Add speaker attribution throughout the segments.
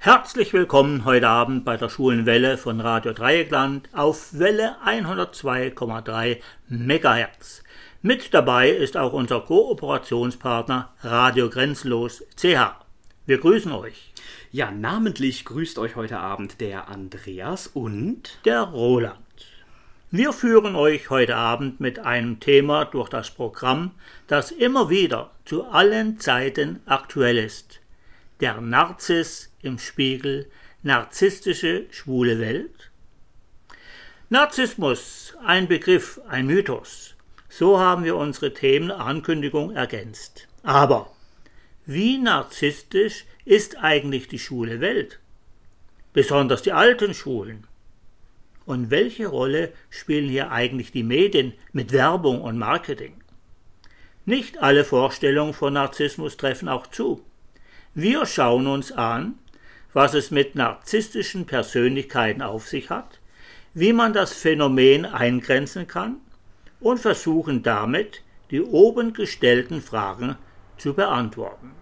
Speaker 1: Herzlich willkommen heute Abend bei der Schwulen Welle von Radio Dreieckland auf Welle 102,3 MHz. Mit dabei ist auch unser Kooperationspartner Radio Grenzlos CH. Wir grüßen euch.
Speaker 2: Ja, namentlich grüßt euch heute Abend der Andreas und
Speaker 1: der Roland. Wir führen euch heute Abend mit einem Thema durch das Programm, das immer wieder zu allen Zeiten aktuell ist. Der Narzis im Spiegel, narzisstische schwule Welt. Narzissmus, ein Begriff, ein Mythos. So haben wir unsere Themenankündigung ergänzt. Aber wie narzisstisch ist eigentlich die schwule Welt? Besonders die alten Schulen. Und welche Rolle spielen hier eigentlich die Medien mit Werbung und Marketing? Nicht alle Vorstellungen von Narzissmus treffen auch zu. Wir schauen uns an, was es mit narzisstischen Persönlichkeiten auf sich hat, wie man das Phänomen eingrenzen kann und versuchen damit, die oben gestellten Fragen zu beantworten.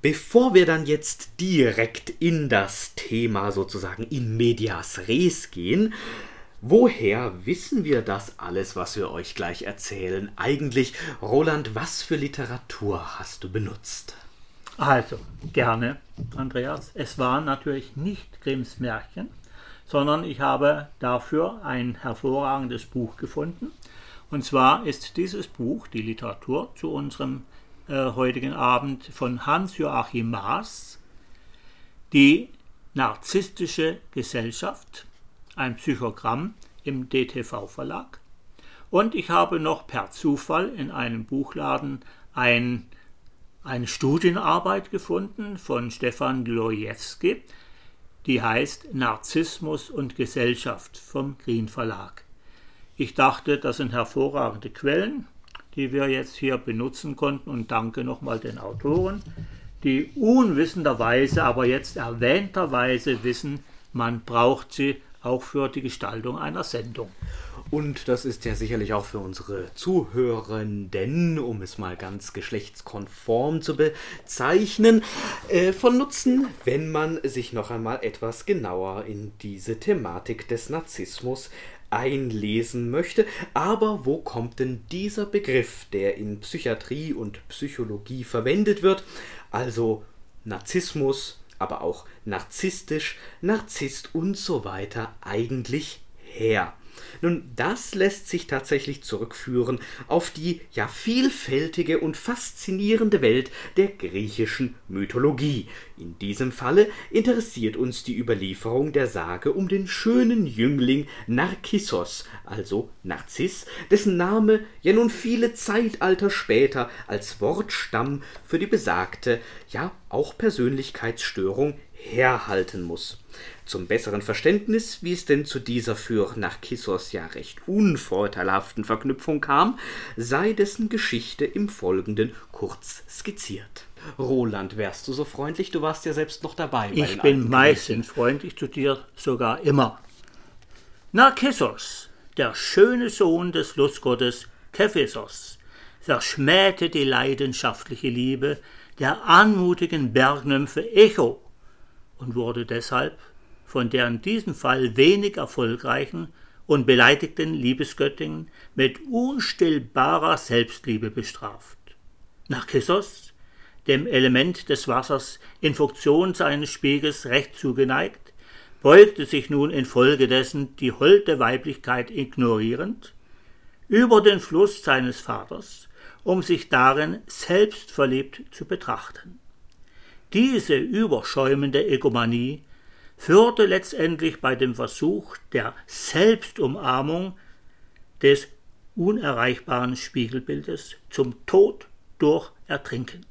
Speaker 2: Bevor wir dann jetzt direkt in das Thema sozusagen in medias res gehen, woher wissen wir das alles, was wir euch gleich erzählen? Eigentlich, Roland, was für Literatur hast du benutzt?
Speaker 1: Also, gerne, Andreas. Es war natürlich nicht Grimms Märchen, sondern ich habe dafür ein hervorragendes Buch gefunden. Und zwar ist dieses Buch, die Literatur zu unserem äh, heutigen Abend von Hans-Joachim Maas, die narzisstische Gesellschaft, ein Psychogramm im DTV-Verlag. Und ich habe noch per Zufall in einem Buchladen ein, eine Studienarbeit gefunden von Stefan Glojewski, die heißt Narzissmus und Gesellschaft vom Green Verlag. Ich dachte, das sind hervorragende Quellen die wir jetzt hier benutzen konnten. Und danke nochmal den Autoren, die unwissenderweise, aber jetzt erwähnterweise wissen, man braucht sie auch für die Gestaltung einer Sendung.
Speaker 2: Und das ist ja sicherlich auch für unsere Zuhörenden, um es mal ganz geschlechtskonform zu bezeichnen, äh, von Nutzen, wenn man sich noch einmal etwas genauer in diese Thematik des Narzissmus einlesen möchte. Aber wo kommt denn dieser Begriff, der in Psychiatrie und Psychologie verwendet wird, also Narzissmus, aber auch narzisstisch, Narzisst und so weiter eigentlich her? Nun, das lässt sich tatsächlich zurückführen auf die ja vielfältige und faszinierende Welt der griechischen Mythologie. In diesem Falle interessiert uns die Überlieferung der Sage um den schönen Jüngling Narkissos, also Narziss, dessen Name ja nun viele Zeitalter später als Wortstamm für die besagte, ja auch Persönlichkeitsstörung herhalten muss. Zum besseren Verständnis, wie es denn zu dieser für Narkissos ja recht unvorteilhaften Verknüpfung kam, sei dessen Geschichte im Folgenden kurz skizziert. Roland, wärst du so freundlich? Du warst ja selbst noch dabei.
Speaker 1: ich bin meistens freundlich zu dir, sogar immer. Narkissos, der schöne Sohn des Lustgottes Kephisos, verschmähte die leidenschaftliche Liebe der anmutigen Bergnymphe Echo und wurde deshalb von der in diesem Fall wenig erfolgreichen und beleidigten Liebesgöttin mit unstillbarer Selbstliebe bestraft. Narkissos, dem Element des Wassers in Funktion seines Spiegels recht zugeneigt, beugte sich nun infolgedessen die holde Weiblichkeit ignorierend über den Fluss seines Vaters, um sich darin selbstverliebt zu betrachten. Diese überschäumende Egomanie führte letztendlich bei dem Versuch der Selbstumarmung des unerreichbaren Spiegelbildes zum Tod durch Ertrinken.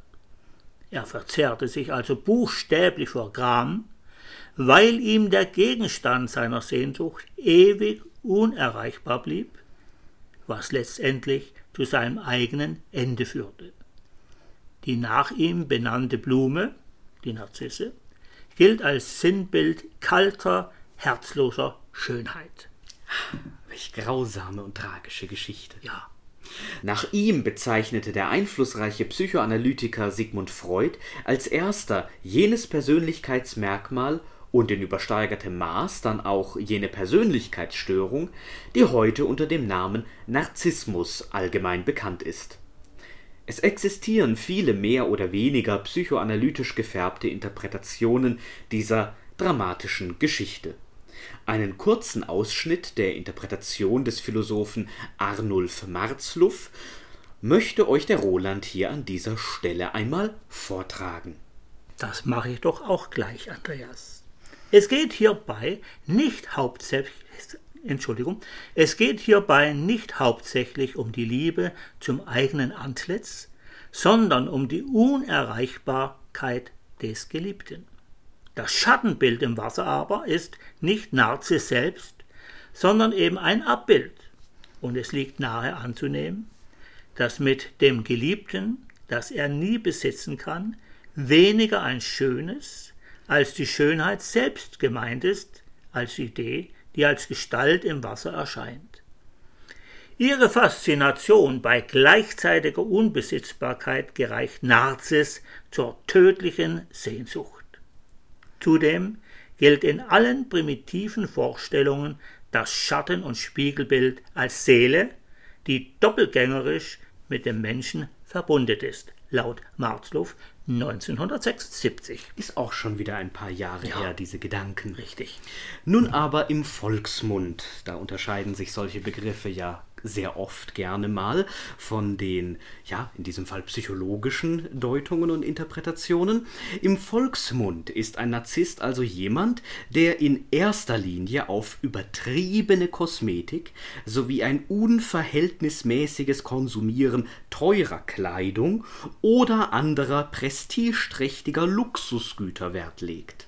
Speaker 1: Er verzehrte sich also buchstäblich vor Gram, weil ihm der Gegenstand seiner Sehnsucht ewig unerreichbar blieb, was letztendlich zu seinem eigenen Ende führte. Die nach ihm benannte Blume, die Narzisse, gilt als Sinnbild kalter, herzloser Schönheit.
Speaker 2: Welch grausame und tragische Geschichte.
Speaker 1: Ja.
Speaker 2: Nach ihm bezeichnete der einflussreiche Psychoanalytiker Sigmund Freud als erster jenes Persönlichkeitsmerkmal und in übersteigertem Maß dann auch jene Persönlichkeitsstörung, die heute unter dem Namen Narzissmus allgemein bekannt ist. Es existieren viele mehr oder weniger psychoanalytisch gefärbte Interpretationen dieser dramatischen Geschichte. Einen kurzen Ausschnitt der Interpretation des Philosophen Arnulf Marzluff möchte euch der Roland hier an dieser Stelle einmal vortragen.
Speaker 1: Das mache ich doch auch gleich, Andreas. Es geht hierbei nicht hauptsächlich Entschuldigung, es geht hierbei nicht hauptsächlich um die Liebe zum eigenen Antlitz, sondern um die Unerreichbarkeit des Geliebten. Das Schattenbild im Wasser aber ist nicht Narziss selbst, sondern eben ein Abbild. Und es liegt nahe anzunehmen, dass mit dem Geliebten, das er nie besitzen kann, weniger ein schönes als die Schönheit selbst gemeint ist, als Idee, die als Gestalt im Wasser erscheint. Ihre Faszination bei gleichzeitiger Unbesitzbarkeit gereicht Narziss zur tödlichen Sehnsucht. Zudem gilt in allen primitiven Vorstellungen das Schatten- und Spiegelbild als Seele, die doppelgängerisch mit dem Menschen verbunden ist, laut Marzluff 1976.
Speaker 2: Ist auch schon wieder ein paar Jahre ja, her, diese Gedanken.
Speaker 1: Richtig.
Speaker 2: Nun aber im Volksmund, da unterscheiden sich solche Begriffe ja sehr oft gerne mal von den, ja, in diesem Fall psychologischen Deutungen und Interpretationen. Im Volksmund ist ein Narzisst also jemand, der in erster Linie auf übertriebene Kosmetik sowie ein unverhältnismäßiges Konsumieren teurer Kleidung oder anderer prestigeträchtiger Luxusgüter Wert legt.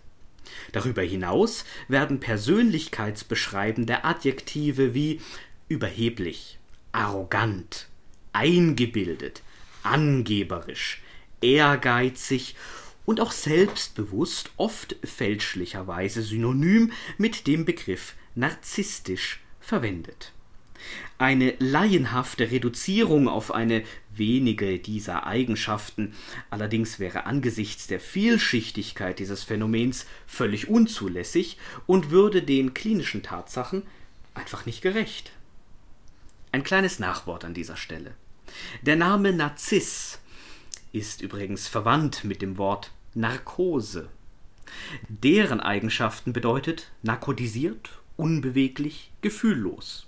Speaker 2: Darüber hinaus werden persönlichkeitsbeschreibende Adjektive wie überheblich, arrogant, eingebildet, angeberisch, ehrgeizig und auch selbstbewusst, oft fälschlicherweise synonym mit dem Begriff narzisstisch verwendet. Eine laienhafte Reduzierung auf eine wenige dieser Eigenschaften allerdings wäre angesichts der Vielschichtigkeit dieses Phänomens völlig unzulässig und würde den klinischen Tatsachen einfach nicht gerecht. Ein kleines Nachwort an dieser Stelle. Der Name Narziss ist übrigens verwandt mit dem Wort Narkose. Deren Eigenschaften bedeutet narkotisiert, unbeweglich, gefühllos.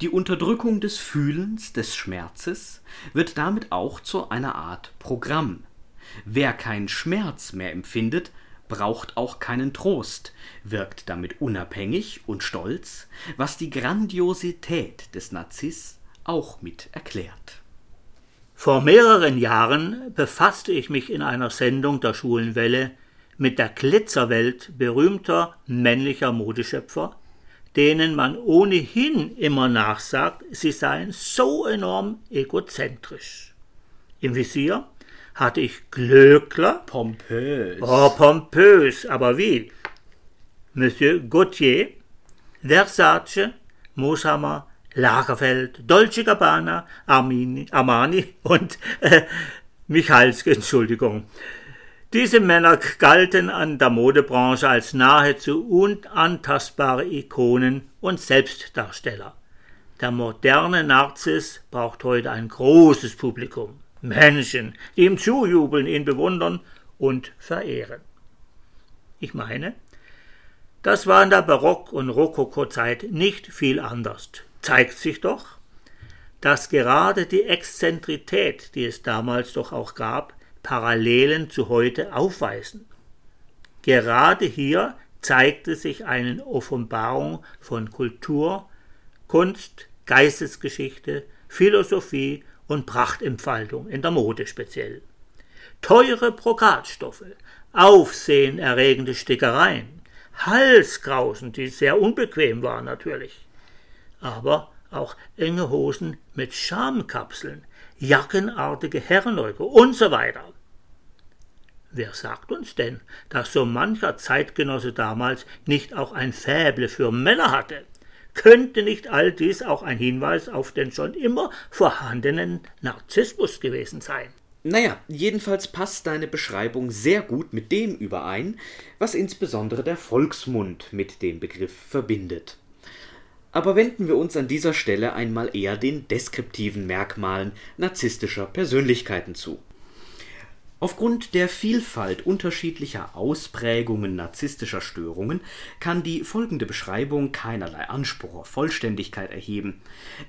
Speaker 2: Die Unterdrückung des Fühlens, des Schmerzes wird damit auch zu einer Art Programm. Wer keinen Schmerz mehr empfindet, braucht auch keinen Trost, wirkt damit unabhängig und stolz, was die Grandiosität des Narziss auch mit erklärt.
Speaker 1: Vor mehreren Jahren befasste ich mich in einer Sendung der Schulenwelle mit der Glitzerwelt berühmter männlicher Modeschöpfer, denen man ohnehin immer nachsagt, sie seien so enorm egozentrisch. Im Visier hatte ich Glöckler.
Speaker 2: Pompös.
Speaker 1: Oh, pompös, aber wie? Monsieur Gauthier, Versace, Mooshammer, Lagerfeld, Dolce Gabbana, Armini, Armani und äh, Michalski, Entschuldigung. Diese Männer galten an der Modebranche als nahezu unantastbare Ikonen und Selbstdarsteller. Der moderne Narziss braucht heute ein großes Publikum. Menschen, die ihm zujubeln, ihn bewundern und verehren. Ich meine, das war in der Barock- und Rokokozeit nicht viel anders. Zeigt sich doch, dass gerade die Exzentrität, die es damals doch auch gab, Parallelen zu heute aufweisen. Gerade hier zeigte sich eine Offenbarung von Kultur, Kunst, Geistesgeschichte, Philosophie und Prachtentfaltung in der Mode speziell. Teure Brokatstoffe, aufsehenerregende Stickereien, Halskrausen, die sehr unbequem waren natürlich, aber auch enge Hosen mit Schamkapseln, jackenartige Herrenäuge und so weiter. Wer sagt uns denn, dass so mancher Zeitgenosse damals nicht auch ein Fäble für Männer hatte? Könnte nicht all dies auch ein Hinweis auf den schon immer vorhandenen Narzissmus gewesen sein?
Speaker 2: Naja, jedenfalls passt deine Beschreibung sehr gut mit dem überein, was insbesondere der Volksmund mit dem Begriff verbindet. Aber wenden wir uns an dieser Stelle einmal eher den deskriptiven Merkmalen narzisstischer Persönlichkeiten zu. Aufgrund der Vielfalt unterschiedlicher Ausprägungen narzisstischer Störungen kann die folgende Beschreibung keinerlei Anspruch auf Vollständigkeit erheben.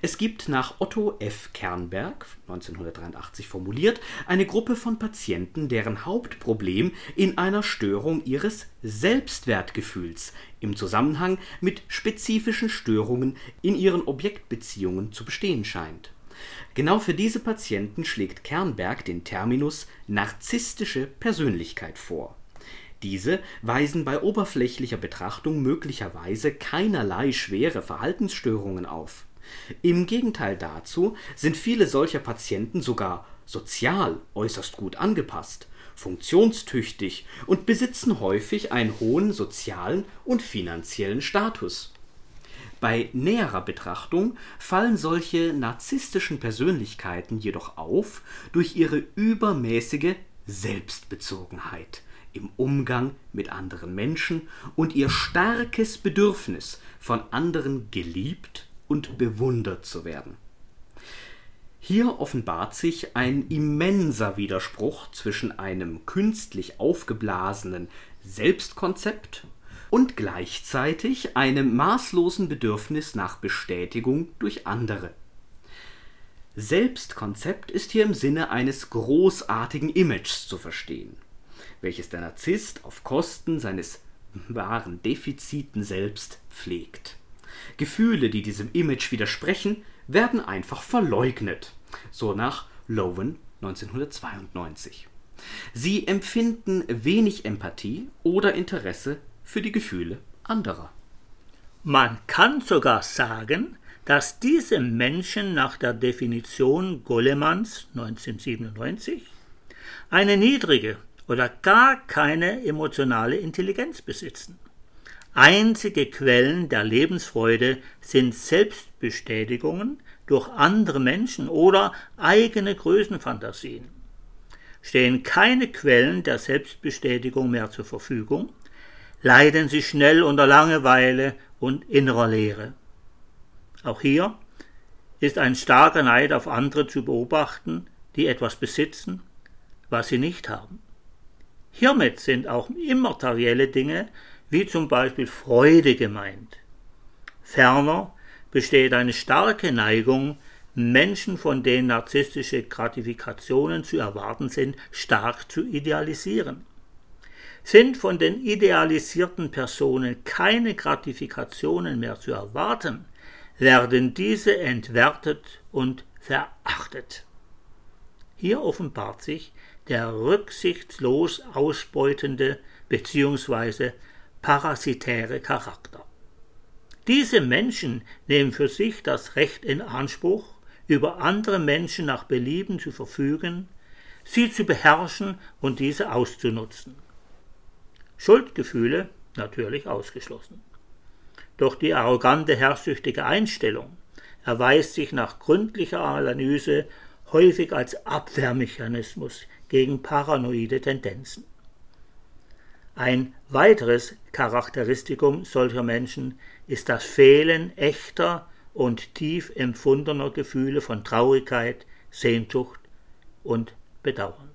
Speaker 2: Es gibt nach Otto F. Kernberg (1983) formuliert eine Gruppe von Patienten, deren Hauptproblem in einer Störung ihres Selbstwertgefühls im Zusammenhang mit spezifischen Störungen in ihren Objektbeziehungen zu bestehen scheint Genau für diese Patienten schlägt Kernberg den Terminus narzisstische Persönlichkeit vor. Diese weisen bei oberflächlicher Betrachtung möglicherweise keinerlei schwere Verhaltensstörungen auf. Im Gegenteil dazu sind viele solcher Patienten sogar sozial äußerst gut angepasst, funktionstüchtig und besitzen häufig einen hohen sozialen und finanziellen Status bei näherer Betrachtung fallen solche narzisstischen Persönlichkeiten jedoch auf durch ihre übermäßige Selbstbezogenheit im Umgang mit anderen Menschen und ihr starkes Bedürfnis, von anderen geliebt und bewundert zu werden. Hier offenbart sich ein immenser Widerspruch zwischen einem künstlich aufgeblasenen Selbstkonzept und gleichzeitig einem maßlosen Bedürfnis nach Bestätigung durch andere. Selbstkonzept ist hier im Sinne eines großartigen Images zu verstehen, welches der Narzisst auf Kosten seines wahren Defiziten selbst pflegt. Gefühle, die diesem Image widersprechen, werden einfach verleugnet, so nach Lowen 1992. Sie empfinden wenig Empathie oder Interesse für die Gefühle anderer.
Speaker 1: Man kann sogar sagen, dass diese Menschen nach der Definition Golemanns 1997 eine niedrige oder gar keine emotionale Intelligenz besitzen. Einzige Quellen der Lebensfreude sind Selbstbestätigungen durch andere Menschen oder eigene Größenfantasien. Stehen keine Quellen der Selbstbestätigung mehr zur Verfügung, leiden sie schnell unter Langeweile und innerer Leere. Auch hier ist ein starker Neid auf andere zu beobachten, die etwas besitzen, was sie nicht haben. Hiermit sind auch immaterielle Dinge wie zum Beispiel Freude gemeint. Ferner besteht eine starke Neigung, Menschen, von denen narzisstische Gratifikationen zu erwarten sind, stark zu idealisieren. Sind von den idealisierten Personen keine Gratifikationen mehr zu erwarten, werden diese entwertet und verachtet. Hier offenbart sich der rücksichtslos ausbeutende bzw. parasitäre Charakter. Diese Menschen nehmen für sich das Recht in Anspruch, über andere Menschen nach Belieben zu verfügen, sie zu beherrschen und diese auszunutzen. Schuldgefühle natürlich ausgeschlossen. Doch die arrogante, herrschsüchtige Einstellung erweist sich nach gründlicher Analyse häufig als Abwehrmechanismus gegen paranoide Tendenzen. Ein weiteres Charakteristikum solcher Menschen ist das Fehlen echter und tief empfundener Gefühle von Traurigkeit, Sehnsucht und Bedauern.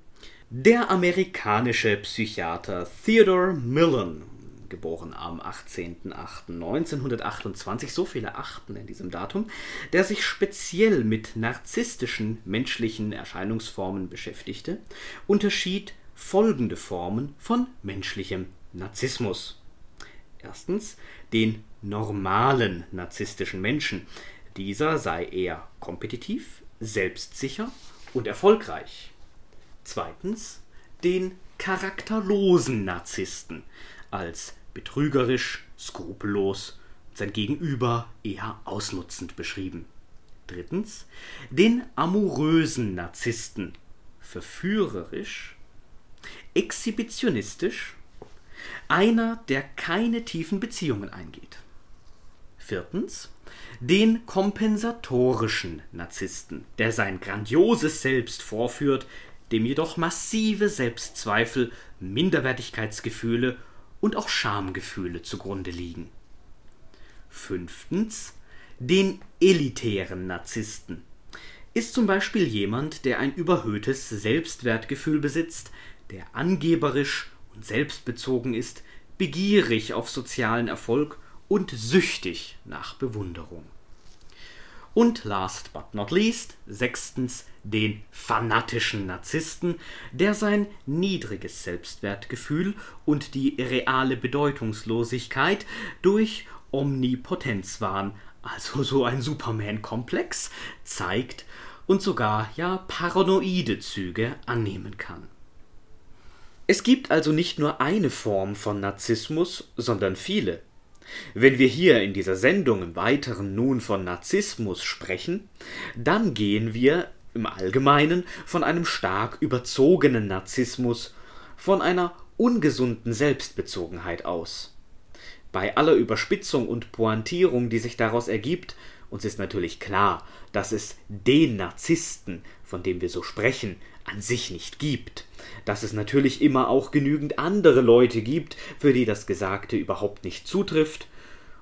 Speaker 2: Der amerikanische Psychiater Theodore Millen, geboren am 18.08.1928, so viele Achten in diesem Datum, der sich speziell mit narzisstischen menschlichen Erscheinungsformen beschäftigte, unterschied folgende Formen von menschlichem Narzissmus. Erstens den normalen narzisstischen Menschen. Dieser sei eher kompetitiv, selbstsicher und erfolgreich. Zweitens den charakterlosen Narzissten als betrügerisch, skrupellos und sein Gegenüber eher ausnutzend beschrieben. Drittens den amorösen Narzissten verführerisch, exhibitionistisch, einer, der keine tiefen Beziehungen eingeht. Viertens Den kompensatorischen Narzissten, der sein grandioses Selbst vorführt, dem jedoch massive Selbstzweifel, Minderwertigkeitsgefühle und auch Schamgefühle zugrunde liegen. Fünftens den elitären Narzissten. Ist zum Beispiel jemand, der ein überhöhtes Selbstwertgefühl besitzt, der angeberisch und selbstbezogen ist, begierig auf sozialen Erfolg und süchtig nach Bewunderung. Und last but not least, sechstens, den fanatischen Narzissten, der sein niedriges Selbstwertgefühl und die reale Bedeutungslosigkeit durch Omnipotenzwahn, also so ein Superman-Komplex, zeigt und sogar ja paranoide Züge annehmen kann. Es gibt also nicht nur eine Form von Narzissmus, sondern viele. Wenn wir hier in dieser Sendung im Weiteren nun von Narzissmus sprechen, dann gehen wir im Allgemeinen von einem stark überzogenen Narzissmus, von einer ungesunden Selbstbezogenheit aus. Bei aller Überspitzung und Pointierung, die sich daraus ergibt, uns ist natürlich klar, dass es den Narzissten, von dem wir so sprechen, an sich nicht gibt, dass es natürlich immer auch genügend andere Leute gibt, für die das Gesagte überhaupt nicht zutrifft,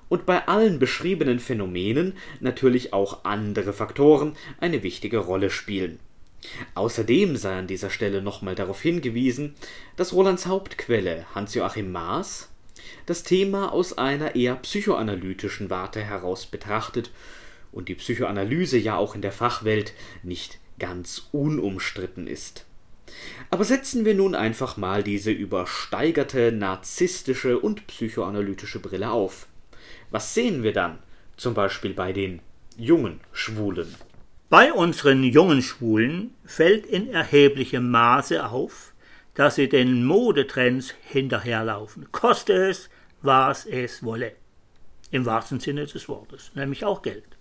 Speaker 2: und bei allen beschriebenen Phänomenen natürlich auch andere Faktoren eine wichtige Rolle spielen. Außerdem sei an dieser Stelle nochmal darauf hingewiesen, dass Rolands Hauptquelle Hans-Joachim Maas das Thema aus einer eher psychoanalytischen Warte heraus betrachtet und die Psychoanalyse ja auch in der Fachwelt nicht ganz unumstritten ist. Aber setzen wir nun einfach mal diese übersteigerte narzisstische und psychoanalytische Brille auf. Was sehen wir dann, zum Beispiel bei den jungen Schwulen?
Speaker 1: Bei unseren jungen Schwulen fällt in erheblichem Maße auf, dass sie den Modetrends hinterherlaufen, koste es, was es wolle. Im wahrsten Sinne des Wortes, nämlich auch Geld.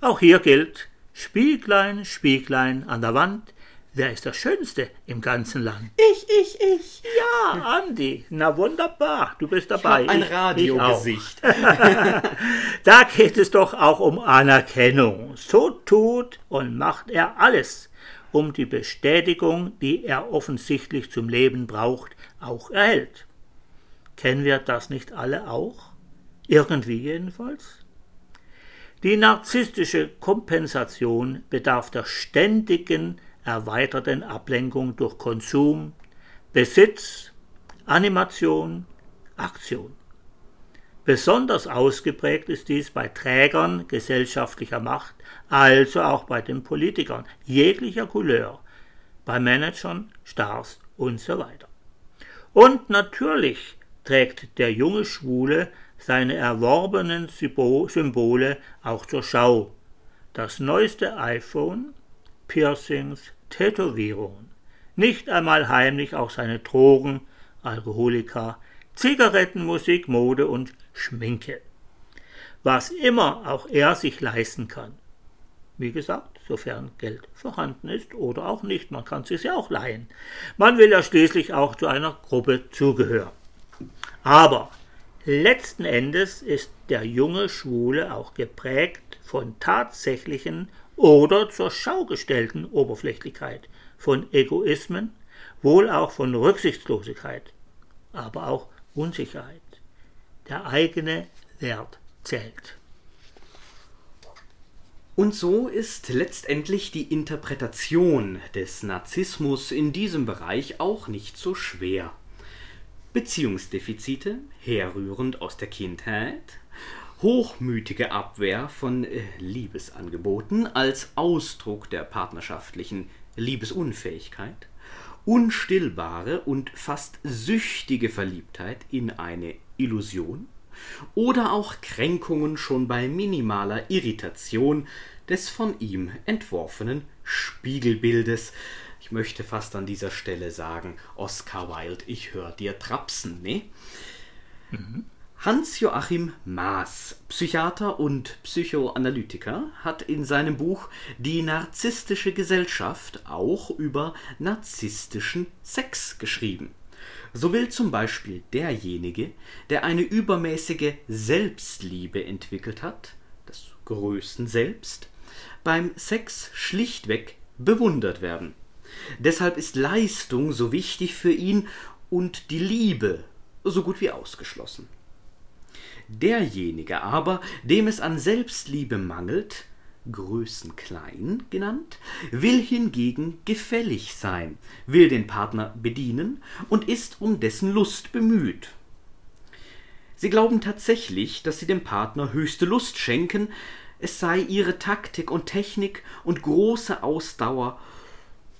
Speaker 1: Auch hier gilt, Spieglein, Spieglein an der Wand, wer ist der Schönste im ganzen Land?
Speaker 2: Ich, ich, ich.
Speaker 1: Ja, Andi, na wunderbar, du bist dabei.
Speaker 2: Ich ein Radiogesicht.
Speaker 1: da geht es doch auch um Anerkennung. So tut und macht er alles, um die Bestätigung, die er offensichtlich zum Leben braucht, auch erhält. Kennen wir das nicht alle auch? Irgendwie jedenfalls? Die narzisstische Kompensation bedarf der ständigen erweiterten Ablenkung durch Konsum, Besitz, Animation, Aktion. Besonders ausgeprägt ist dies bei Trägern gesellschaftlicher Macht, also auch bei den Politikern jeglicher Couleur, bei Managern, Stars und so weiter. Und natürlich trägt der junge Schwule seine erworbenen Symbole auch zur Schau. Das neueste iPhone, Piercings, Tätowierungen. Nicht einmal heimlich auch seine Drogen, Alkoholika, Zigaretten, Musik, Mode und Schminke. Was immer auch er sich leisten kann. Wie gesagt, sofern Geld vorhanden ist oder auch nicht, man kann es sich ja auch leihen. Man will ja schließlich auch zu einer Gruppe zugehören. Aber Letzten Endes ist der junge Schwule auch geprägt von tatsächlichen oder zur Schau gestellten Oberflächlichkeit, von Egoismen, wohl auch von Rücksichtslosigkeit, aber auch Unsicherheit. Der eigene Wert zählt.
Speaker 2: Und so ist letztendlich die Interpretation des Narzissmus in diesem Bereich auch nicht so schwer. Beziehungsdefizite, herrührend aus der Kindheit, hochmütige Abwehr von äh, Liebesangeboten als Ausdruck der partnerschaftlichen Liebesunfähigkeit, unstillbare und fast süchtige Verliebtheit in eine Illusion oder auch Kränkungen schon bei minimaler Irritation des von ihm entworfenen Spiegelbildes, ich möchte fast an dieser Stelle sagen, Oscar Wilde, ich höre dir trapsen, ne? Mhm. Hans-Joachim Maas, Psychiater und Psychoanalytiker, hat in seinem Buch Die narzisstische Gesellschaft auch über narzisstischen Sex geschrieben. So will zum Beispiel derjenige, der eine übermäßige Selbstliebe entwickelt hat, das Größen selbst, beim Sex schlichtweg bewundert werden. Deshalb ist Leistung so wichtig für ihn und die Liebe so gut wie ausgeschlossen. Derjenige aber, dem es an Selbstliebe mangelt, Größenklein genannt, will hingegen gefällig sein, will den Partner bedienen und ist um dessen Lust bemüht. Sie glauben tatsächlich, dass sie dem Partner höchste Lust schenken, es sei ihre Taktik und Technik und große Ausdauer,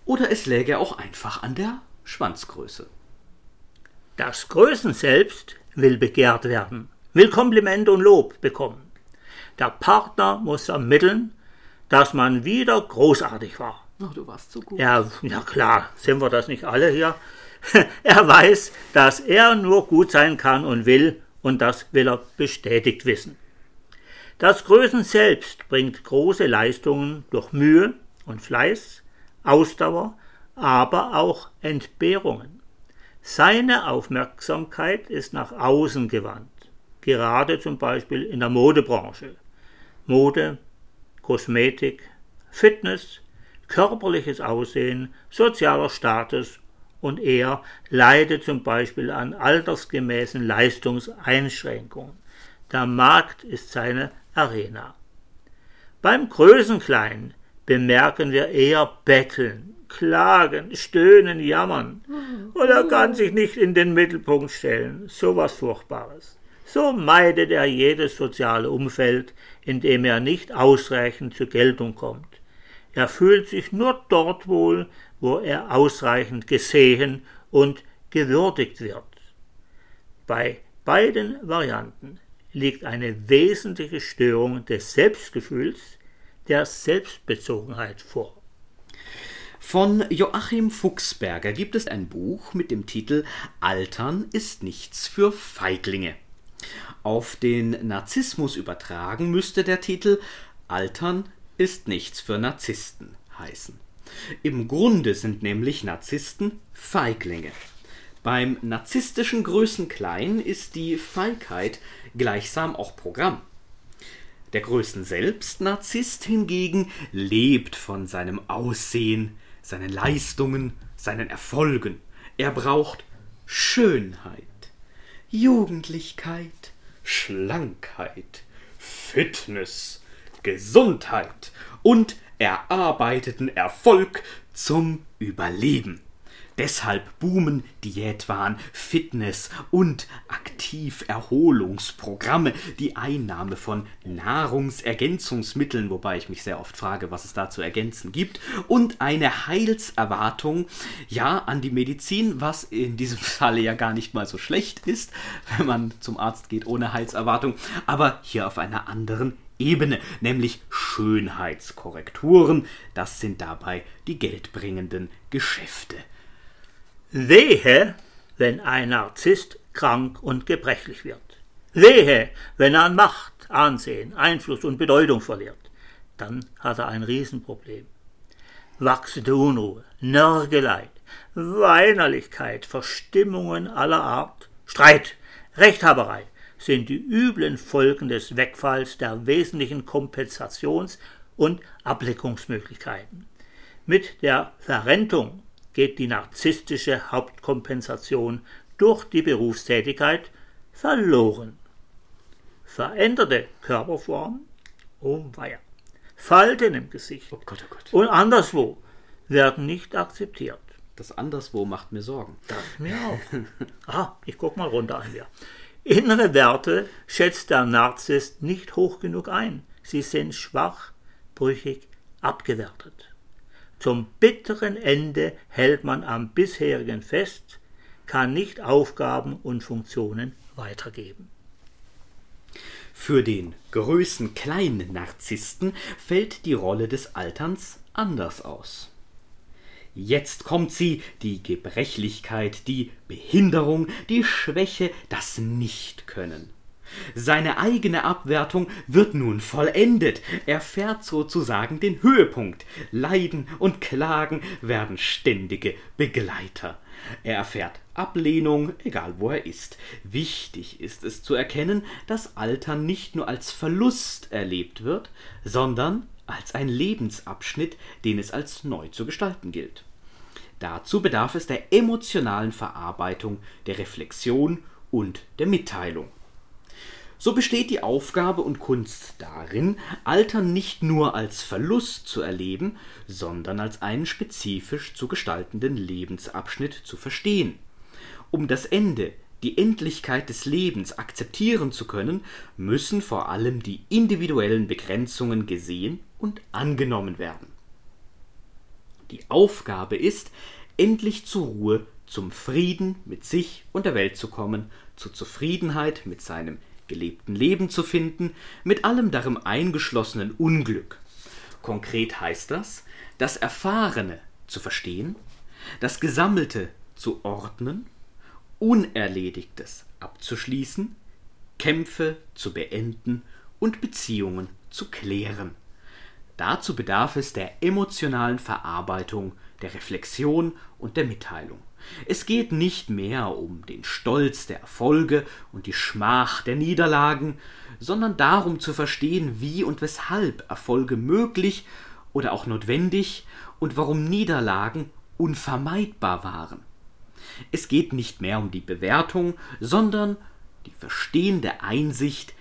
Speaker 2: oder es läge auch einfach an der Schwanzgröße.
Speaker 1: Das Größen selbst will begehrt werden, will Kompliment und Lob bekommen. Der Partner muss ermitteln, dass man wieder großartig war.
Speaker 2: Oh, du warst so gut.
Speaker 1: Ja, ja klar, sind wir das nicht alle hier? er weiß, dass er nur gut sein kann und will, und das will er bestätigt wissen. Das Größen selbst bringt große Leistungen durch Mühe und Fleiß, Ausdauer, aber auch Entbehrungen. Seine Aufmerksamkeit ist nach außen gewandt, gerade zum Beispiel in der Modebranche. Mode, Kosmetik, Fitness, körperliches Aussehen, sozialer Status und er leidet zum Beispiel an altersgemäßen Leistungseinschränkungen. Der Markt ist seine Arena. Beim Größenklein bemerken wir eher Betteln, Klagen, Stöhnen, Jammern. Und er kann sich nicht in den Mittelpunkt stellen. So was Furchtbares. So meidet er jedes soziale Umfeld, in dem er nicht ausreichend zur Geltung kommt. Er fühlt sich nur dort wohl, wo er ausreichend gesehen und gewürdigt wird. Bei beiden Varianten liegt eine wesentliche Störung des Selbstgefühls, der Selbstbezogenheit vor.
Speaker 2: Von Joachim Fuchsberger gibt es ein Buch mit dem Titel Altern ist nichts für Feiglinge. Auf den Narzissmus übertragen müsste der Titel Altern ist nichts für Narzissten heißen. Im Grunde sind nämlich Narzissten Feiglinge. Beim narzisstischen Größenklein ist die Feigheit gleichsam auch Programm. Der Größen selbst Narzisst hingegen lebt von seinem Aussehen, seinen Leistungen, seinen Erfolgen. Er braucht Schönheit, Jugendlichkeit, Schlankheit, Fitness, Gesundheit und erarbeiteten Erfolg zum Überleben. Deshalb boomen Diätwahn, Fitness und Aktiverholungsprogramme, die Einnahme von Nahrungsergänzungsmitteln, wobei ich mich sehr oft frage, was es da zu ergänzen gibt, und eine Heilserwartung, ja, an die Medizin, was in diesem Falle ja gar nicht mal so schlecht ist, wenn man zum Arzt geht ohne Heilserwartung, aber hier auf einer anderen Ebene, nämlich Schönheitskorrekturen. Das sind dabei die geldbringenden Geschäfte.
Speaker 1: Wehe, wenn ein Narzisst krank und gebrechlich wird. Wehe, wenn er an Macht, Ansehen, Einfluss und Bedeutung verliert. Dann hat er ein Riesenproblem. Wachsende Unruhe, Nörgelei, Weinerlichkeit, Verstimmungen aller Art, Streit, Rechthaberei sind die üblen Folgen des Wegfalls der wesentlichen Kompensations- und Ableckungsmöglichkeiten. Mit der Verrentung geht die narzisstische Hauptkompensation durch die Berufstätigkeit verloren. Veränderte Körperform, oh weia, Falten im Gesicht
Speaker 2: oh Gott, oh Gott.
Speaker 1: und anderswo werden nicht akzeptiert.
Speaker 2: Das anderswo macht mir Sorgen.
Speaker 1: Das mir auch. ah, ich guck mal runter an dir. Innere Werte schätzt der Narzisst nicht hoch genug ein. Sie sind schwach, brüchig, abgewertet. Zum bitteren Ende hält man am bisherigen fest, kann nicht Aufgaben und Funktionen weitergeben.
Speaker 2: Für den größten kleinen Narzissten fällt die Rolle des Alterns anders aus. Jetzt kommt sie, die Gebrechlichkeit, die Behinderung, die Schwäche, das Nichtkönnen. Seine eigene Abwertung wird nun vollendet. Er fährt sozusagen den Höhepunkt. Leiden und Klagen werden ständige Begleiter. Er erfährt Ablehnung, egal wo er ist. Wichtig ist es zu erkennen, dass Altern nicht nur als Verlust erlebt wird, sondern als ein Lebensabschnitt, den es als neu zu gestalten gilt. Dazu bedarf es der emotionalen Verarbeitung, der Reflexion und der Mitteilung. So besteht die Aufgabe und Kunst darin, Altern nicht nur als Verlust zu erleben, sondern als einen spezifisch zu gestaltenden Lebensabschnitt zu verstehen. Um das Ende, die Endlichkeit des Lebens akzeptieren zu können, müssen vor allem die individuellen Begrenzungen gesehen und angenommen werden. Die Aufgabe ist, endlich zur Ruhe, zum Frieden mit sich und der Welt zu kommen, zur Zufriedenheit mit seinem gelebten Leben zu finden, mit allem darin eingeschlossenen Unglück. Konkret heißt das, das Erfahrene zu verstehen, das Gesammelte zu ordnen, Unerledigtes abzuschließen, Kämpfe zu beenden und Beziehungen zu klären. Dazu bedarf es der emotionalen Verarbeitung, der Reflexion und der Mitteilung. Es geht nicht mehr um den Stolz der Erfolge und die Schmach der Niederlagen, sondern darum zu verstehen, wie und weshalb Erfolge möglich oder auch notwendig und warum Niederlagen unvermeidbar waren. Es geht nicht mehr um die Bewertung, sondern die verstehende Einsicht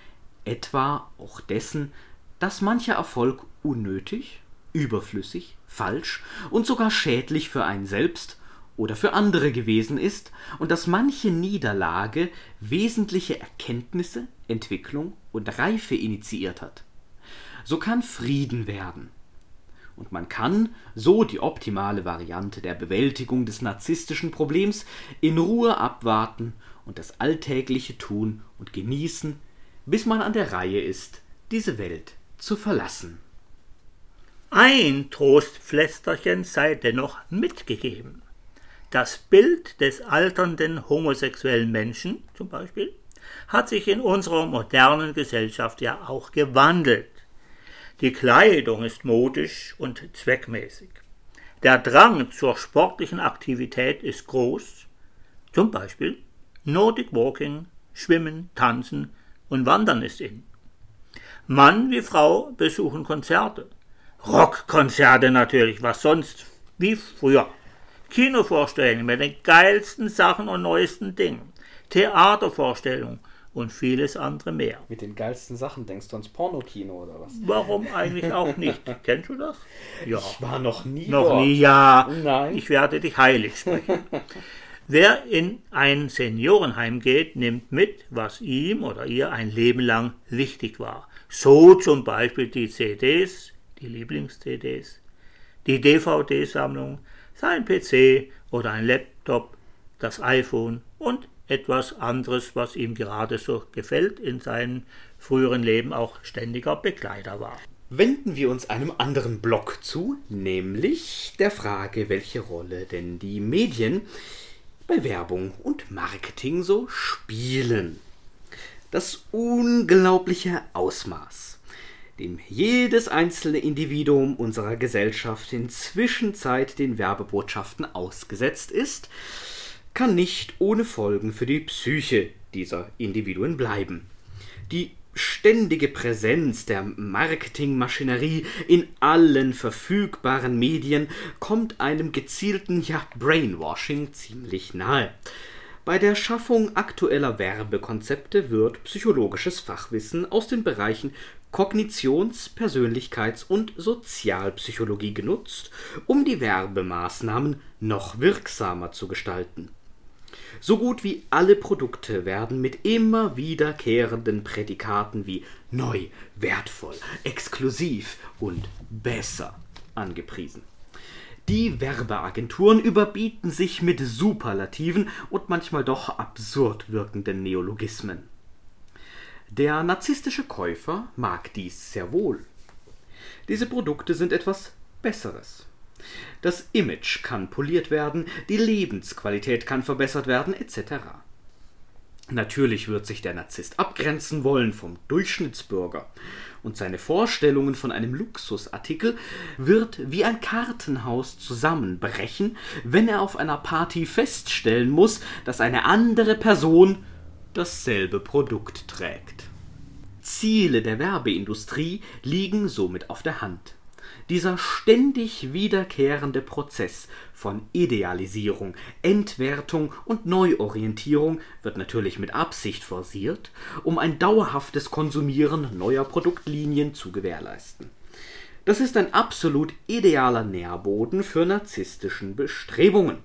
Speaker 2: etwa auch dessen, dass mancher Erfolg unnötig, überflüssig, falsch und sogar schädlich für einen selbst oder für andere gewesen ist und dass manche Niederlage wesentliche Erkenntnisse, Entwicklung und Reife initiiert hat. So kann Frieden werden. Und man kann, so die optimale Variante der Bewältigung des narzisstischen Problems, in Ruhe abwarten und das Alltägliche tun und genießen, bis man an der Reihe ist, diese Welt zu verlassen.
Speaker 1: Ein Trostpflästerchen sei dennoch mitgegeben. Das Bild des alternden homosexuellen Menschen zum Beispiel hat sich in unserer modernen Gesellschaft ja auch gewandelt. Die Kleidung ist modisch und zweckmäßig. Der Drang zur sportlichen Aktivität ist groß, zum Beispiel Nordic Walking, Schwimmen, Tanzen und Wandern ist in. Mann wie Frau besuchen Konzerte. Rockkonzerte natürlich, was sonst, wie früher. Kinovorstellungen mit den geilsten Sachen und neuesten Dingen, Theatervorstellungen und vieles andere mehr.
Speaker 2: Mit den geilsten Sachen denkst du ans Pornokino oder was?
Speaker 1: Warum eigentlich auch nicht? Kennst du das?
Speaker 2: Ja. Ich war noch nie
Speaker 1: Noch
Speaker 2: dort.
Speaker 1: nie, ja.
Speaker 2: Nein.
Speaker 1: Ich werde dich heilig sprechen. Wer in ein Seniorenheim geht, nimmt mit, was ihm oder ihr ein Leben lang wichtig war. So zum Beispiel die CDs, die Lieblings-CDs, die DVD-Sammlung, sein PC oder ein Laptop, das iPhone und etwas anderes, was ihm gerade so gefällt, in seinem früheren Leben auch ständiger Begleiter war.
Speaker 2: Wenden wir uns einem anderen Block zu, nämlich der Frage, welche Rolle denn die Medien bei Werbung und Marketing so spielen. Das unglaubliche Ausmaß, dem jedes einzelne Individuum unserer Gesellschaft in Zwischenzeit den Werbebotschaften ausgesetzt ist, kann nicht ohne Folgen für die Psyche dieser Individuen bleiben. Die ständige Präsenz der Marketingmaschinerie in allen verfügbaren Medien kommt einem gezielten ja, Brainwashing ziemlich nahe. Bei der Schaffung aktueller Werbekonzepte wird psychologisches Fachwissen aus den Bereichen Kognitions-, Persönlichkeits- und Sozialpsychologie genutzt, um die Werbemaßnahmen noch wirksamer zu gestalten. So gut wie alle Produkte werden mit immer wiederkehrenden Prädikaten wie neu, wertvoll, exklusiv und besser angepriesen. Die Werbeagenturen überbieten sich mit Superlativen und manchmal doch absurd wirkenden Neologismen. Der narzisstische Käufer mag dies sehr wohl. Diese Produkte sind etwas Besseres. Das Image kann poliert werden, die Lebensqualität kann verbessert werden, etc. Natürlich wird sich der Narzisst abgrenzen wollen vom Durchschnittsbürger. Und seine Vorstellungen von einem Luxusartikel wird wie ein Kartenhaus zusammenbrechen, wenn er auf einer Party feststellen muss, dass eine andere Person dasselbe Produkt trägt. Ziele der Werbeindustrie liegen somit auf der Hand. Dieser ständig wiederkehrende Prozess von Idealisierung, Entwertung und Neuorientierung wird natürlich mit Absicht forciert, um ein dauerhaftes Konsumieren neuer Produktlinien zu gewährleisten. Das ist ein absolut idealer Nährboden für narzisstischen Bestrebungen.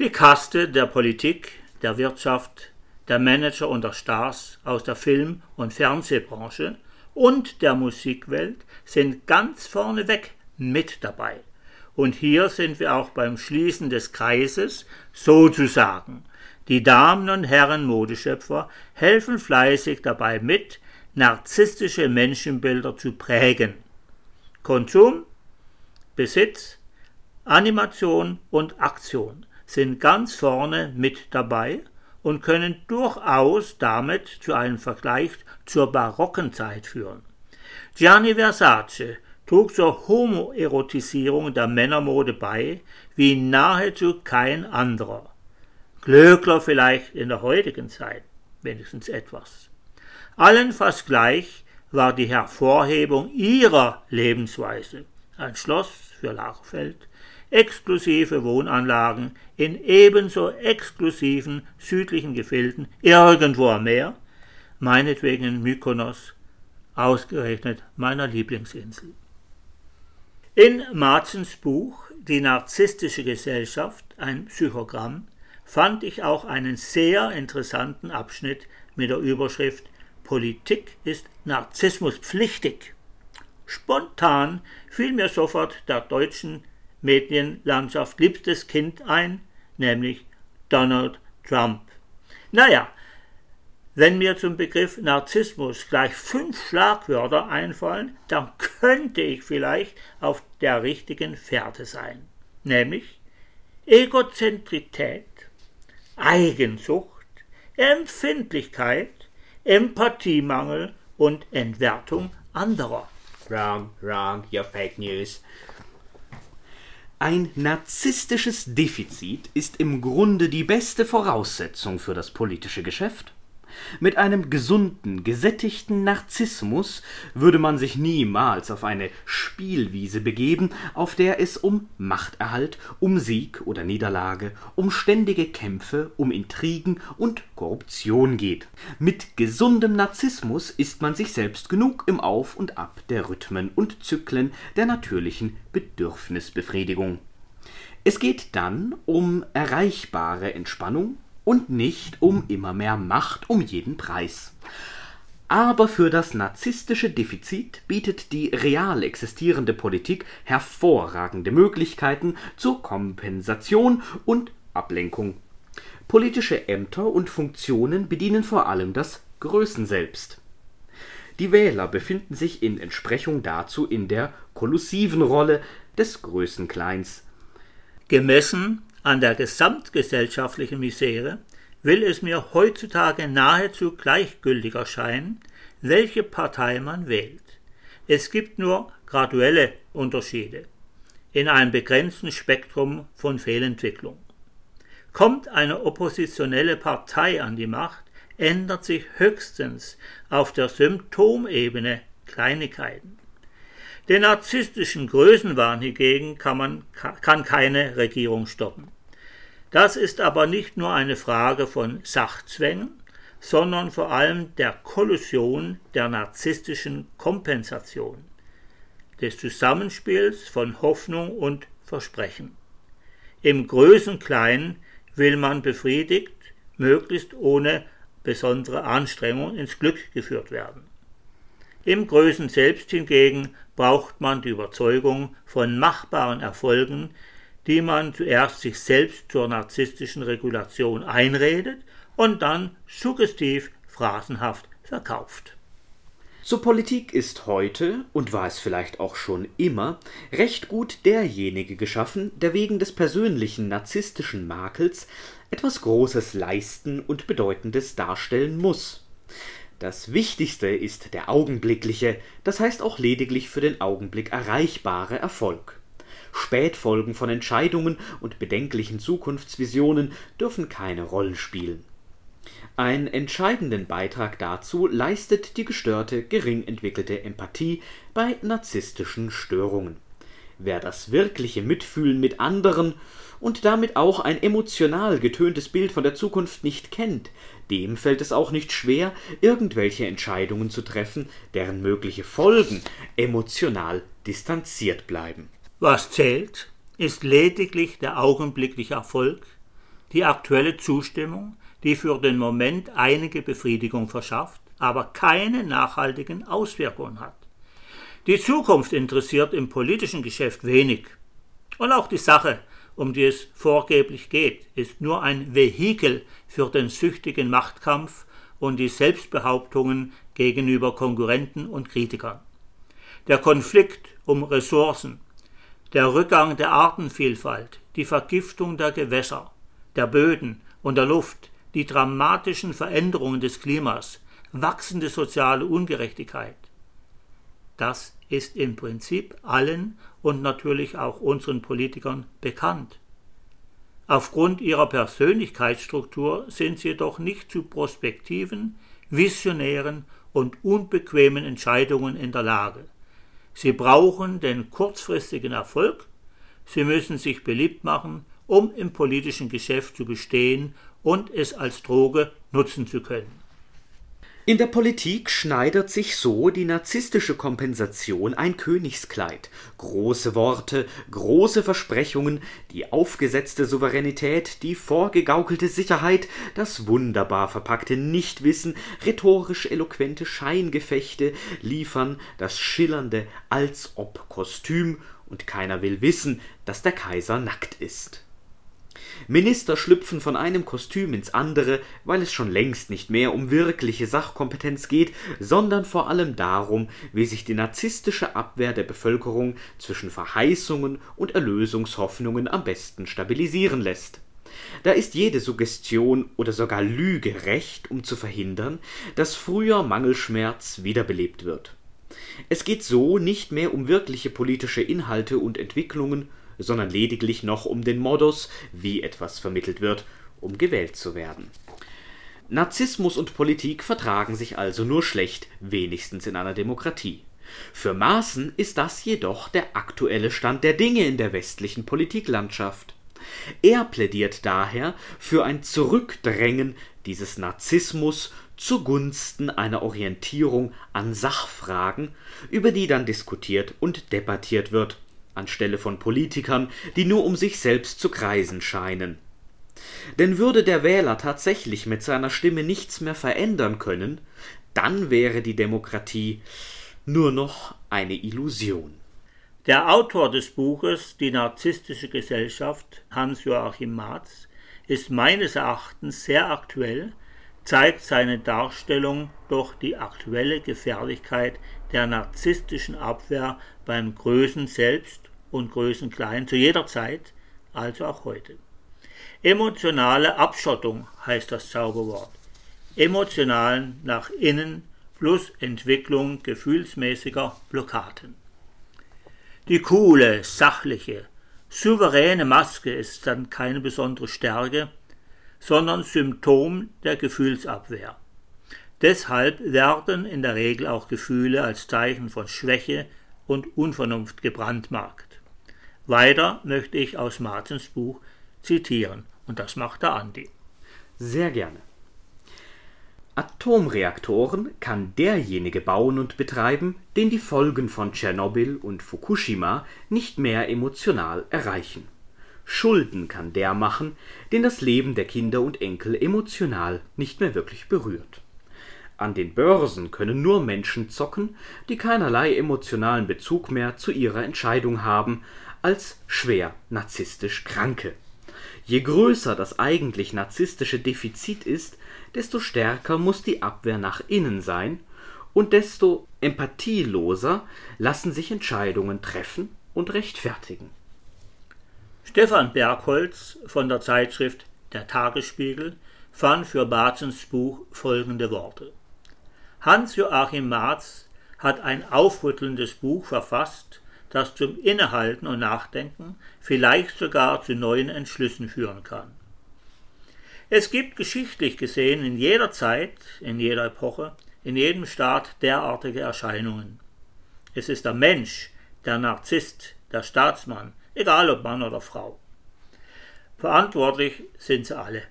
Speaker 1: Die Kaste der Politik, der Wirtschaft, der Manager und der Stars aus der Film- und Fernsehbranche und der Musikwelt sind ganz vorneweg mit dabei. Und hier sind wir auch beim Schließen des Kreises sozusagen. Die Damen und Herren Modeschöpfer helfen fleißig dabei mit, narzisstische Menschenbilder zu prägen. Konsum, Besitz, Animation und Aktion sind ganz vorne mit dabei und können durchaus damit zu einem Vergleich zur barocken Zeit führen. Gianni Versace trug zur Homoerotisierung der Männermode bei wie nahezu kein anderer. Glöckler vielleicht in der heutigen Zeit, wenigstens etwas. Allen fast gleich war die Hervorhebung ihrer Lebensweise. Ein Schloss für Lagerfeld, exklusive Wohnanlagen in ebenso exklusiven südlichen Gefilden irgendwo am Meer, meinetwegen in Mykonos, ausgerechnet meiner Lieblingsinsel. In Marzens Buch Die narzisstische Gesellschaft, ein Psychogramm, fand ich auch einen sehr interessanten Abschnitt mit der Überschrift Politik ist Narzissmuspflichtig. Spontan fiel mir sofort der deutschen Medienlandschaft liebstes Kind ein, nämlich Donald Trump. Naja, wenn mir zum Begriff Narzissmus gleich fünf Schlagwörter einfallen, dann könnte ich vielleicht auf der richtigen Fährte sein. Nämlich Egozentrität, Eigensucht, Empfindlichkeit, Empathiemangel und Entwertung anderer.
Speaker 2: Wrong, wrong, your fake news. Ein narzisstisches Defizit ist im Grunde die beste Voraussetzung für das politische Geschäft. Mit einem gesunden, gesättigten Narzissmus würde man sich niemals auf eine Spielwiese begeben, auf der es um Machterhalt, um Sieg oder Niederlage, um ständige Kämpfe, um Intrigen und Korruption geht. Mit gesundem Narzissmus ist man sich selbst genug im Auf und Ab der Rhythmen und Zyklen der natürlichen Bedürfnisbefriedigung. Es geht dann um erreichbare Entspannung, und nicht um immer mehr Macht um jeden Preis. Aber für das narzisstische Defizit bietet die real existierende Politik hervorragende Möglichkeiten zur Kompensation und Ablenkung. Politische Ämter und Funktionen bedienen vor allem das Größenselbst. Die Wähler befinden sich in Entsprechung dazu in der kollusiven Rolle des Größenkleins.
Speaker 1: Gemessen an der gesamtgesellschaftlichen Misere will es mir heutzutage nahezu gleichgültig erscheinen, welche Partei man wählt. Es gibt nur graduelle Unterschiede in einem begrenzten Spektrum von Fehlentwicklung. Kommt eine oppositionelle Partei an die Macht, ändert sich höchstens auf der Symptomebene Kleinigkeiten. Den narzisstischen Größenwahn hingegen kann, man, kann keine Regierung stoppen. Das ist aber nicht nur eine Frage von Sachzwängen, sondern vor allem der Kollusion der narzisstischen Kompensation, des Zusammenspiels von Hoffnung und Versprechen. Im Größenkleinen will man befriedigt, möglichst ohne besondere Anstrengung ins Glück geführt werden. Im Größen selbst hingegen braucht man die Überzeugung von machbaren Erfolgen, die man zuerst sich selbst zur narzisstischen Regulation einredet und dann suggestiv phrasenhaft verkauft.
Speaker 2: Zur Politik ist heute, und war es vielleicht auch schon immer, recht gut derjenige geschaffen, der wegen des persönlichen narzisstischen Makels etwas Großes leisten und Bedeutendes darstellen muss. Das Wichtigste ist der augenblickliche, das heißt auch lediglich für den Augenblick erreichbare Erfolg. Spätfolgen von Entscheidungen und bedenklichen Zukunftsvisionen dürfen keine Rolle spielen. Einen entscheidenden Beitrag dazu leistet die gestörte, gering entwickelte Empathie bei narzisstischen Störungen. Wer das wirkliche Mitfühlen mit anderen und damit auch ein emotional getöntes Bild von der Zukunft nicht kennt, dem fällt es auch nicht schwer, irgendwelche Entscheidungen zu treffen, deren mögliche Folgen emotional distanziert bleiben.
Speaker 1: Was zählt, ist lediglich der augenblickliche Erfolg, die aktuelle Zustimmung, die für den Moment einige Befriedigung verschafft, aber keine nachhaltigen Auswirkungen hat. Die Zukunft interessiert im politischen Geschäft wenig. Und auch die Sache, um die es vorgeblich geht, ist nur ein Vehikel für den süchtigen Machtkampf und die Selbstbehauptungen gegenüber Konkurrenten und Kritikern. Der Konflikt um Ressourcen, der Rückgang der Artenvielfalt, die Vergiftung der Gewässer, der Böden und der Luft, die dramatischen Veränderungen des Klimas, wachsende soziale Ungerechtigkeit. Das ist im Prinzip allen und natürlich auch unseren Politikern bekannt. Aufgrund ihrer Persönlichkeitsstruktur sind sie jedoch nicht zu prospektiven, visionären und unbequemen Entscheidungen in der Lage. Sie brauchen den kurzfristigen Erfolg, sie müssen sich beliebt machen, um im politischen Geschäft zu bestehen und es als Droge nutzen zu können.
Speaker 2: In der Politik schneidert sich so die narzisstische Kompensation ein Königskleid. Große Worte, große Versprechungen, die aufgesetzte Souveränität, die vorgegaukelte Sicherheit, das wunderbar verpackte Nichtwissen, rhetorisch eloquente Scheingefechte liefern das schillernde Als-ob-Kostüm und keiner will wissen, dass der Kaiser nackt ist. Minister schlüpfen von einem Kostüm ins andere, weil es schon längst nicht mehr um wirkliche Sachkompetenz geht, sondern vor allem darum, wie sich die narzisstische Abwehr der Bevölkerung zwischen Verheißungen und Erlösungshoffnungen am besten stabilisieren lässt. Da ist jede Suggestion oder sogar Lüge recht, um zu verhindern, dass früher Mangelschmerz wiederbelebt wird. Es geht so nicht mehr um wirkliche politische Inhalte und Entwicklungen, sondern lediglich noch um den Modus, wie etwas vermittelt wird, um gewählt zu werden. Narzissmus und Politik vertragen sich also nur schlecht, wenigstens in einer Demokratie. Für Maaßen ist das jedoch der aktuelle Stand der Dinge in der westlichen Politiklandschaft. Er plädiert daher für ein Zurückdrängen dieses Narzissmus zugunsten einer Orientierung an Sachfragen, über die dann diskutiert und debattiert wird anstelle von Politikern, die nur um sich selbst zu kreisen scheinen. Denn würde der Wähler tatsächlich mit seiner Stimme nichts mehr verändern können, dann wäre die Demokratie nur noch eine Illusion.
Speaker 1: Der Autor des Buches Die narzisstische Gesellschaft, Hans-Joachim Marz, ist meines Erachtens sehr aktuell, zeigt seine Darstellung durch die aktuelle Gefährlichkeit der narzisstischen Abwehr beim Größen selbst und Größen klein zu jeder Zeit, also auch heute. Emotionale Abschottung heißt das Zauberwort. Emotionalen nach innen plus Entwicklung gefühlsmäßiger Blockaden. Die coole, sachliche, souveräne Maske ist dann keine besondere Stärke, sondern Symptom der Gefühlsabwehr. Deshalb werden in der Regel auch Gefühle als Zeichen von Schwäche und Unvernunft gebrandmarkt. Weiter möchte ich aus Martens Buch zitieren, und das macht der Andi.
Speaker 2: Sehr gerne. Atomreaktoren kann derjenige bauen und betreiben, den die Folgen von Tschernobyl und Fukushima nicht mehr emotional erreichen. Schulden kann der machen, den das Leben der Kinder und Enkel emotional nicht mehr wirklich berührt. An den Börsen können nur Menschen zocken, die keinerlei emotionalen Bezug mehr zu ihrer Entscheidung haben, als schwer narzisstisch Kranke. Je größer das eigentlich narzisstische Defizit ist, desto stärker muss die Abwehr nach innen sein und desto empathieloser lassen sich Entscheidungen treffen und rechtfertigen.
Speaker 1: Stefan Bergholz von der Zeitschrift der Tagesspiegel, fand für Barzens Buch folgende Worte. Hans-Joachim Marz hat ein aufrüttelndes Buch verfasst, das zum Innehalten und Nachdenken, vielleicht sogar zu neuen Entschlüssen führen kann. Es gibt geschichtlich gesehen in jeder Zeit, in jeder Epoche, in jedem Staat derartige Erscheinungen. Es ist der Mensch, der Narzisst, der Staatsmann, egal ob Mann oder Frau. Verantwortlich sind sie alle.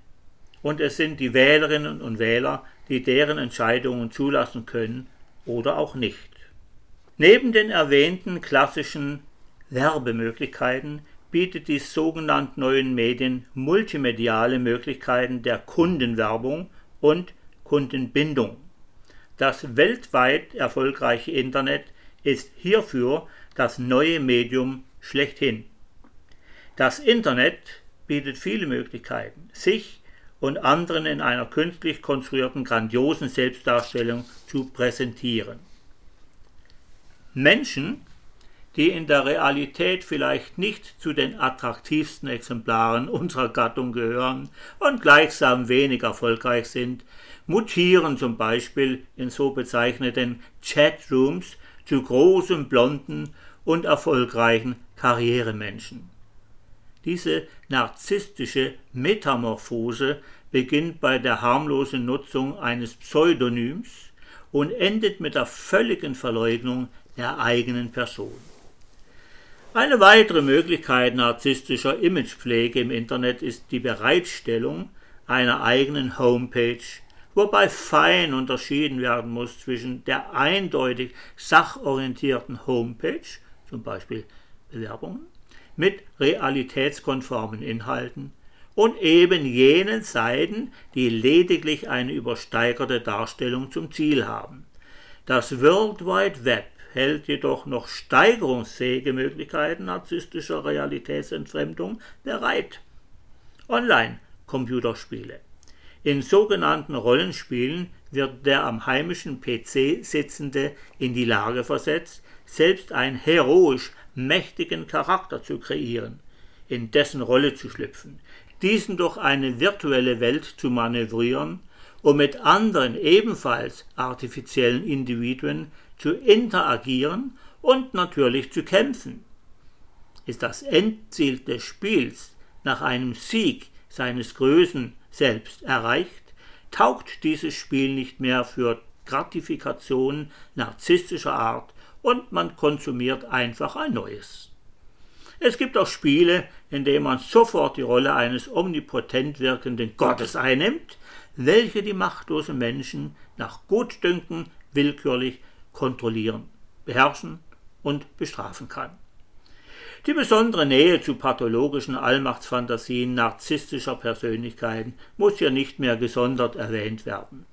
Speaker 1: Und es sind die Wählerinnen und Wähler, die deren Entscheidungen zulassen können oder auch nicht. Neben den erwähnten klassischen Werbemöglichkeiten bietet die sogenannten neuen Medien multimediale Möglichkeiten der Kundenwerbung und Kundenbindung. Das weltweit erfolgreiche Internet ist hierfür das neue Medium schlechthin. Das Internet bietet viele Möglichkeiten, sich und anderen in einer künstlich konstruierten grandiosen Selbstdarstellung zu präsentieren. Menschen, die in der Realität vielleicht nicht zu den attraktivsten Exemplaren unserer Gattung gehören und gleichsam wenig erfolgreich sind, mutieren zum Beispiel in so bezeichneten Chatrooms zu großen, blonden und erfolgreichen Karrieremenschen. Diese narzisstische Metamorphose beginnt bei der harmlosen Nutzung eines Pseudonyms und endet mit der völligen Verleugnung der eigenen Person. Eine weitere Möglichkeit narzisstischer Imagepflege im Internet ist die Bereitstellung einer eigenen Homepage, wobei fein unterschieden werden muss zwischen der eindeutig sachorientierten Homepage, zum Beispiel Bewerbungen, mit realitätskonformen Inhalten und eben jenen Seiten, die lediglich eine übersteigerte Darstellung zum Ziel haben. Das World Wide Web hält jedoch noch steigerungsfähige Möglichkeiten narzisstischer Realitätsentfremdung bereit. Online-Computerspiele. In sogenannten Rollenspielen wird der am heimischen PC Sitzende in die Lage versetzt, selbst einen heroisch mächtigen Charakter zu kreieren, in dessen Rolle zu schlüpfen, diesen durch eine virtuelle Welt zu manövrieren, um mit anderen ebenfalls artifiziellen Individuen zu interagieren und natürlich zu kämpfen. Ist das Endziel des Spiels nach einem Sieg seines Größen selbst erreicht, taugt dieses Spiel nicht mehr für Gratifikation narzisstischer Art und man konsumiert einfach ein neues. Es gibt auch Spiele, in denen man sofort die Rolle eines omnipotent wirkenden Gottes einnimmt, welche die machtlosen Menschen nach Gutdünken willkürlich kontrollieren, beherrschen und bestrafen kann. Die besondere Nähe zu pathologischen Allmachtsfantasien narzisstischer Persönlichkeiten muss hier nicht mehr gesondert erwähnt werden.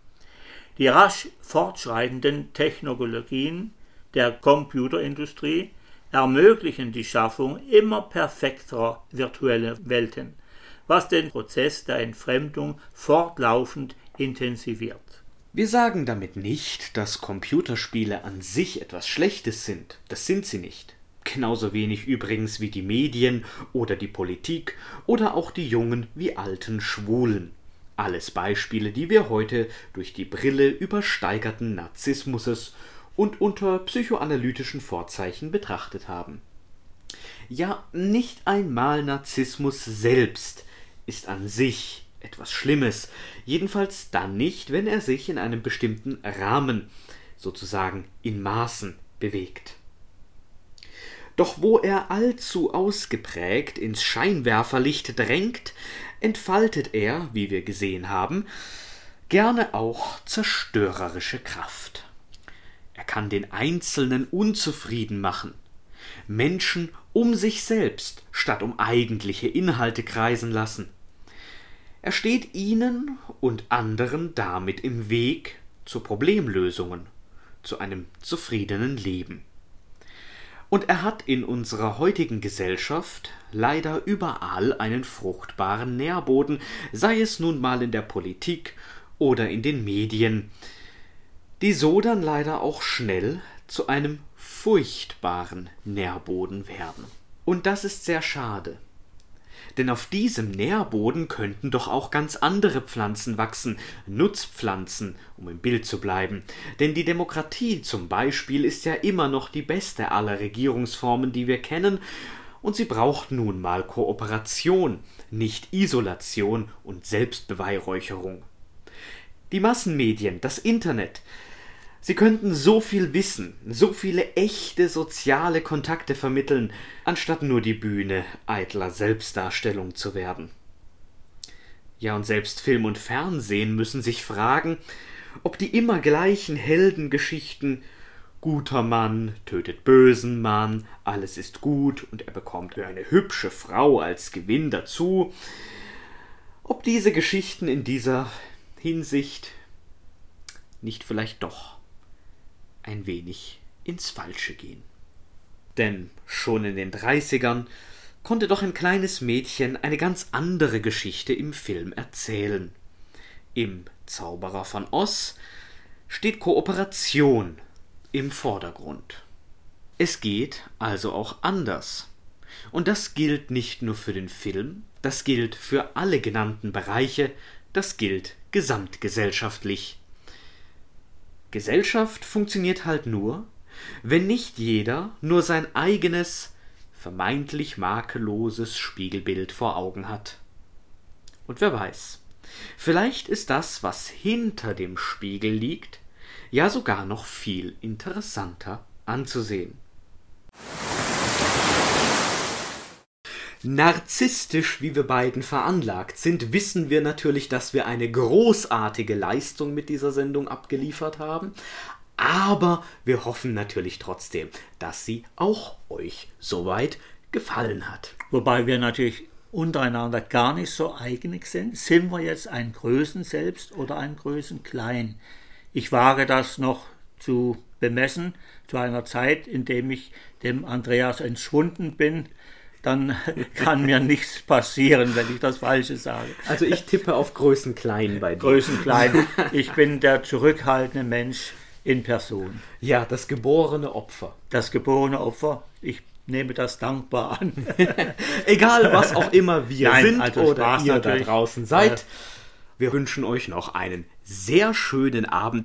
Speaker 1: Die rasch fortschreitenden Technologien der Computerindustrie ermöglichen die Schaffung immer perfekterer virtueller Welten, was den Prozess der Entfremdung fortlaufend intensiviert.
Speaker 2: Wir sagen damit nicht, dass Computerspiele an sich etwas Schlechtes sind. Das sind sie nicht. Genauso wenig übrigens wie die Medien oder die Politik oder auch die jungen wie alten Schwulen. Alles Beispiele, die wir heute durch die Brille übersteigerten Narzissmuses und unter psychoanalytischen Vorzeichen betrachtet haben. Ja, nicht einmal Narzissmus selbst ist an sich etwas Schlimmes, jedenfalls dann nicht, wenn er sich in einem bestimmten Rahmen, sozusagen in Maßen, bewegt. Doch wo er allzu ausgeprägt ins Scheinwerferlicht drängt, entfaltet er, wie wir gesehen haben, gerne auch zerstörerische Kraft. Er kann den Einzelnen unzufrieden machen, Menschen um sich selbst statt um eigentliche Inhalte kreisen lassen. Er steht ihnen und anderen damit im Weg zu Problemlösungen, zu einem zufriedenen Leben. Und er hat in unserer heutigen Gesellschaft leider überall einen fruchtbaren Nährboden, sei es nun mal in der Politik oder in den Medien, die so dann leider auch schnell zu einem furchtbaren Nährboden werden. Und das ist sehr schade. Denn auf diesem Nährboden könnten doch auch ganz andere Pflanzen wachsen, Nutzpflanzen, um im Bild zu bleiben. Denn die Demokratie zum Beispiel ist ja immer noch die beste aller Regierungsformen, die wir kennen, und sie braucht nun mal Kooperation, nicht Isolation und Selbstbeweihräucherung. Die Massenmedien, das Internet, Sie könnten so viel wissen, so viele echte soziale Kontakte vermitteln, anstatt nur die Bühne eitler Selbstdarstellung zu werden. Ja, und selbst Film und Fernsehen müssen sich fragen, ob die immer gleichen Heldengeschichten guter Mann tötet bösen Mann, alles ist gut und er bekommt eine hübsche Frau als Gewinn dazu, ob diese Geschichten in dieser Hinsicht nicht vielleicht doch ein wenig ins Falsche gehen. Denn schon in den 30ern konnte doch ein kleines Mädchen eine ganz andere Geschichte im Film erzählen. Im Zauberer von Oz steht Kooperation im Vordergrund. Es geht also auch anders. Und das gilt nicht nur für den Film, das gilt für alle genannten Bereiche, das gilt gesamtgesellschaftlich. Gesellschaft funktioniert halt nur, wenn nicht jeder nur sein eigenes, vermeintlich makelloses Spiegelbild vor Augen hat. Und wer weiß, vielleicht ist das, was hinter dem Spiegel liegt, ja sogar noch viel interessanter anzusehen. Narzisstisch, wie wir beiden veranlagt sind, wissen wir natürlich, dass wir eine großartige Leistung mit dieser Sendung abgeliefert haben. Aber wir hoffen natürlich trotzdem, dass sie auch euch soweit gefallen hat.
Speaker 1: Wobei wir natürlich untereinander gar nicht so einig sind. Sind wir jetzt ein Größen selbst oder ein Größen klein? Ich wage das noch zu bemessen zu einer Zeit, in dem ich dem Andreas entschwunden bin dann kann mir nichts passieren, wenn ich das Falsche sage.
Speaker 2: Also ich tippe auf Größen klein bei dir.
Speaker 1: Größen klein. Ich bin der zurückhaltende Mensch in Person.
Speaker 2: Ja, das geborene Opfer.
Speaker 1: Das geborene Opfer. Ich nehme das dankbar an.
Speaker 2: Egal, was auch immer wir Nein, sind also oder ihr da draußen seid. Wir wünschen euch noch einen sehr schönen Abend.